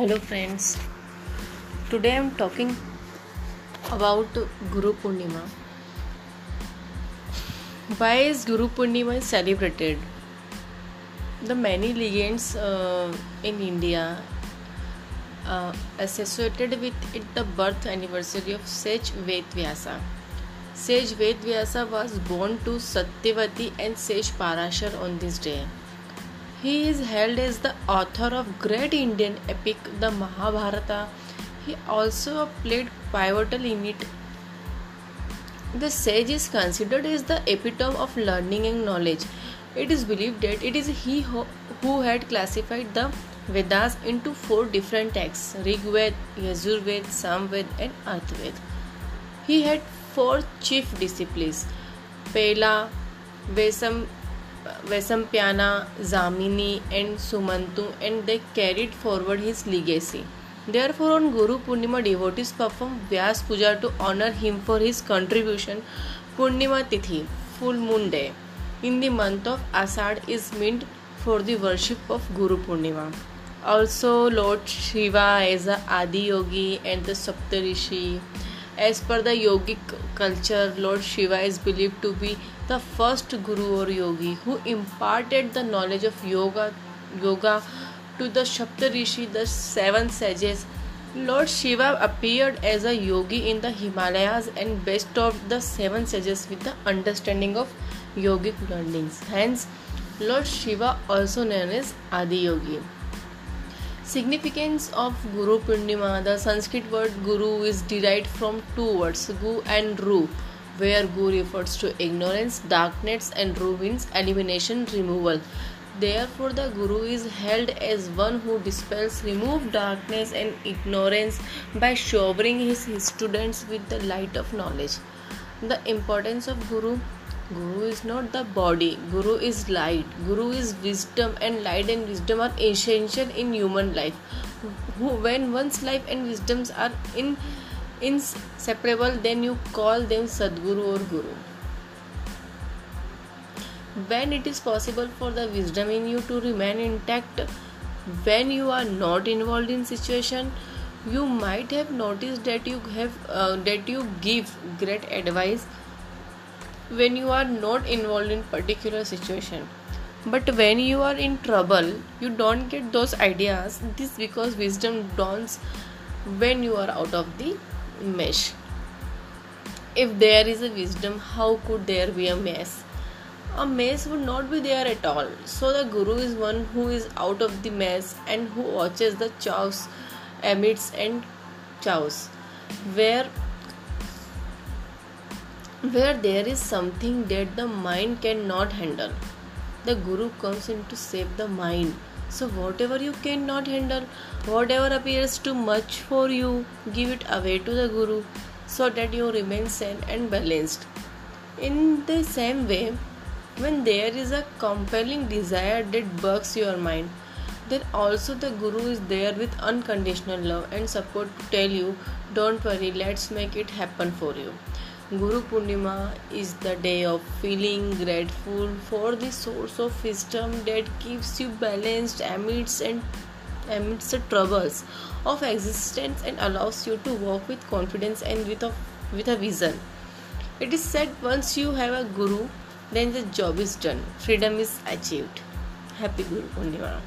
Hello, friends. Today I am talking about Guru Purnima. Why is Guru Purnima celebrated? The many legends uh, in India uh, associated with it the birth anniversary of Sage Vedvyasa. Sage Vedvyasa was born to Satyavati and Sage Parashar on this day. He is held as the author of great Indian epic the Mahabharata. He also played pivotal in it. The sage is considered as the epitome of learning and knowledge. It is believed that it is he who, had classified the Vedas into four different texts Rig Ved, Yajur Ved, Samved, and Arthved. He had four chief disciplines Pela, Vesam, Vaishampayana, Jaimini and Sumantu and they carried forward his legacy therefore on Guru Purnima devotees perform Vyasa puja to honour him for his contribution Purnima tithi full moon day in the month of Ashadha is meant for the worship of Guru Purnima also lord Shiva as a Adi Yogi and the Saptarishi As per the yogic culture, Lord Shiva is believed to be the first guru or yogi who imparted the knowledge of yoga yoga to the Saptarishi, the seven sages. Lord Shiva appeared as a yogi in the Himalayas and bestowed the seven sages with the understanding of yogic learnings. Hence, Lord Shiva also known as Adi Yogi. Significance of Guru Purnima The Sanskrit word Guru is derived from two words Gu and Ru, where Gu refers to ignorance, darkness, and Ru means elimination, removal. Therefore, the Guru is held as one who dispels, remove darkness and ignorance by showering his students with the light of knowledge. The importance of Guru Guru is not the body, Guru is light, Guru is wisdom, and light and wisdom are essential in human life. When one's life and wisdoms are in, inseparable, then you call them Sadguru or Guru. When it is possible for the wisdom in you to remain intact, when you are not involved in situation, you might have noticed that you have uh, that you give great advice when you are not involved in particular situation. But when you are in trouble you don't get those ideas. This because wisdom dawns when you are out of the mesh. If there is a wisdom how could there be a mess a mess would not be there at all. So the guru is one who is out of the mess and who watches the chaos amidst and chaos where where there is something that the mind cannot handle. The guru comes in to save the mind. So whatever you cannot handle whatever appears too much for you give it away to the guru so that you remain sane and balanced. In the same way when there is a compelling desire that bugs your mind then also the guru is there with unconditional love and support to tell you don't worry let's make it happen for you Guru Purnima is the day of feeling grateful for the source of wisdom that keeps you balanced amidst and amidst the troubles of existence and allows you to walk with confidence and with a with a vision. It is said once you have a guru, then the job is done. Freedom is achieved. Happy Guru Purnima.